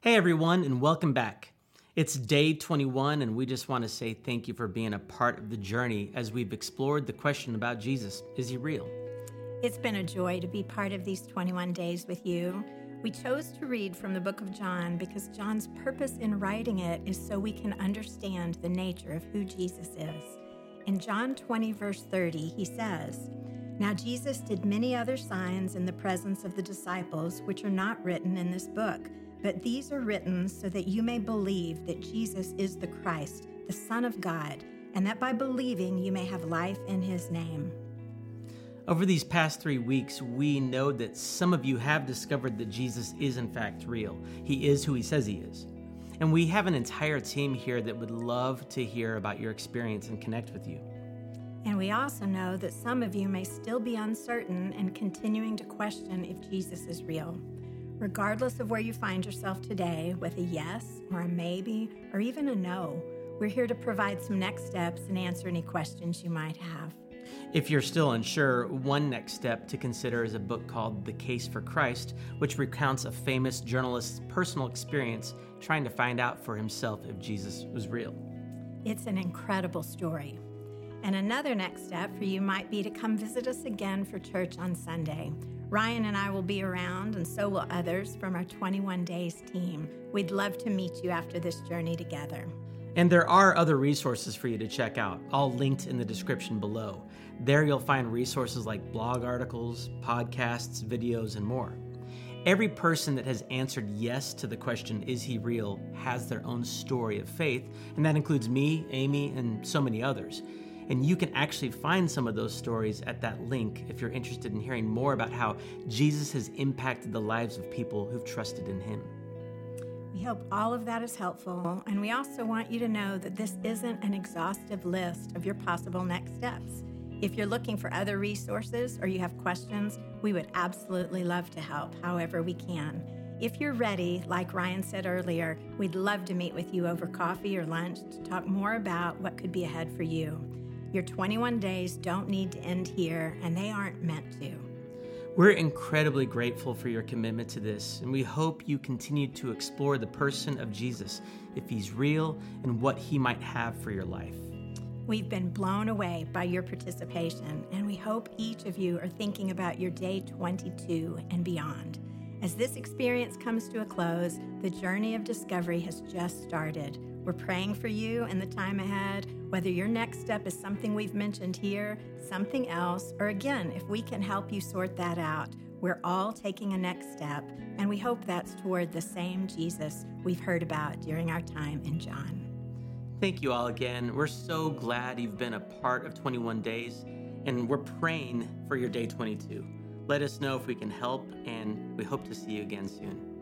Hey everyone, and welcome back. It's day 21, and we just want to say thank you for being a part of the journey as we've explored the question about Jesus Is he real? It's been a joy to be part of these 21 days with you. We chose to read from the book of John because John's purpose in writing it is so we can understand the nature of who Jesus is. In John 20, verse 30, he says, Now Jesus did many other signs in the presence of the disciples, which are not written in this book but these are written so that you may believe that Jesus is the Christ, the Son of God, and that by believing you may have life in his name. Over these past three weeks, we know that some of you have discovered that Jesus is in fact real. He is who he says he is. And we have an entire team here that would love to hear about your experience and connect with you. And we also know that some of you may still be uncertain and continuing to question if Jesus is real. Regardless of where you find yourself today, with a yes or a maybe or even a no, we're here to provide some next steps and answer any questions you might have. If you're still unsure, one next step to consider is a book called The Case for Christ, which recounts a famous journalist's personal experience trying to find out for himself if Jesus was real. It's an incredible story. And another next step for you might be to come visit us again for church on Sunday. Ryan and I will be around, and so will others from our 21 Days team. We'd love to meet you after this journey together. And there are other resources for you to check out, all linked in the description below. There you'll find resources like blog articles, podcasts, videos, and more. Every person that has answered yes to the question, Is he real? has their own story of faith, and that includes me, Amy, and so many others. And you can actually find some of those stories at that link if you're interested in hearing more about how Jesus has impacted the lives of people who've trusted in him. We hope all of that is helpful, and we also want you to know that this isn't an exhaustive list of your possible next steps. If you're looking for other resources or you have questions, we would absolutely love to help however we can. If you're ready, like Ryan said earlier, we'd love to meet with you over coffee or lunch to talk more about what could be ahead for you. Your 21 days don't need to end here, and they aren't meant to. We're incredibly grateful for your commitment to this, and we hope you continue to explore the person of Jesus, if he's real, and what he might have for your life. We've been blown away by your participation, and we hope each of you are thinking about your day 22 and beyond. As this experience comes to a close, the journey of discovery has just started. We're praying for you in the time ahead, whether your next step is something we've mentioned here, something else, or again, if we can help you sort that out. We're all taking a next step, and we hope that's toward the same Jesus we've heard about during our time in John. Thank you all again. We're so glad you've been a part of 21 Days, and we're praying for your day 22. Let us know if we can help, and we hope to see you again soon.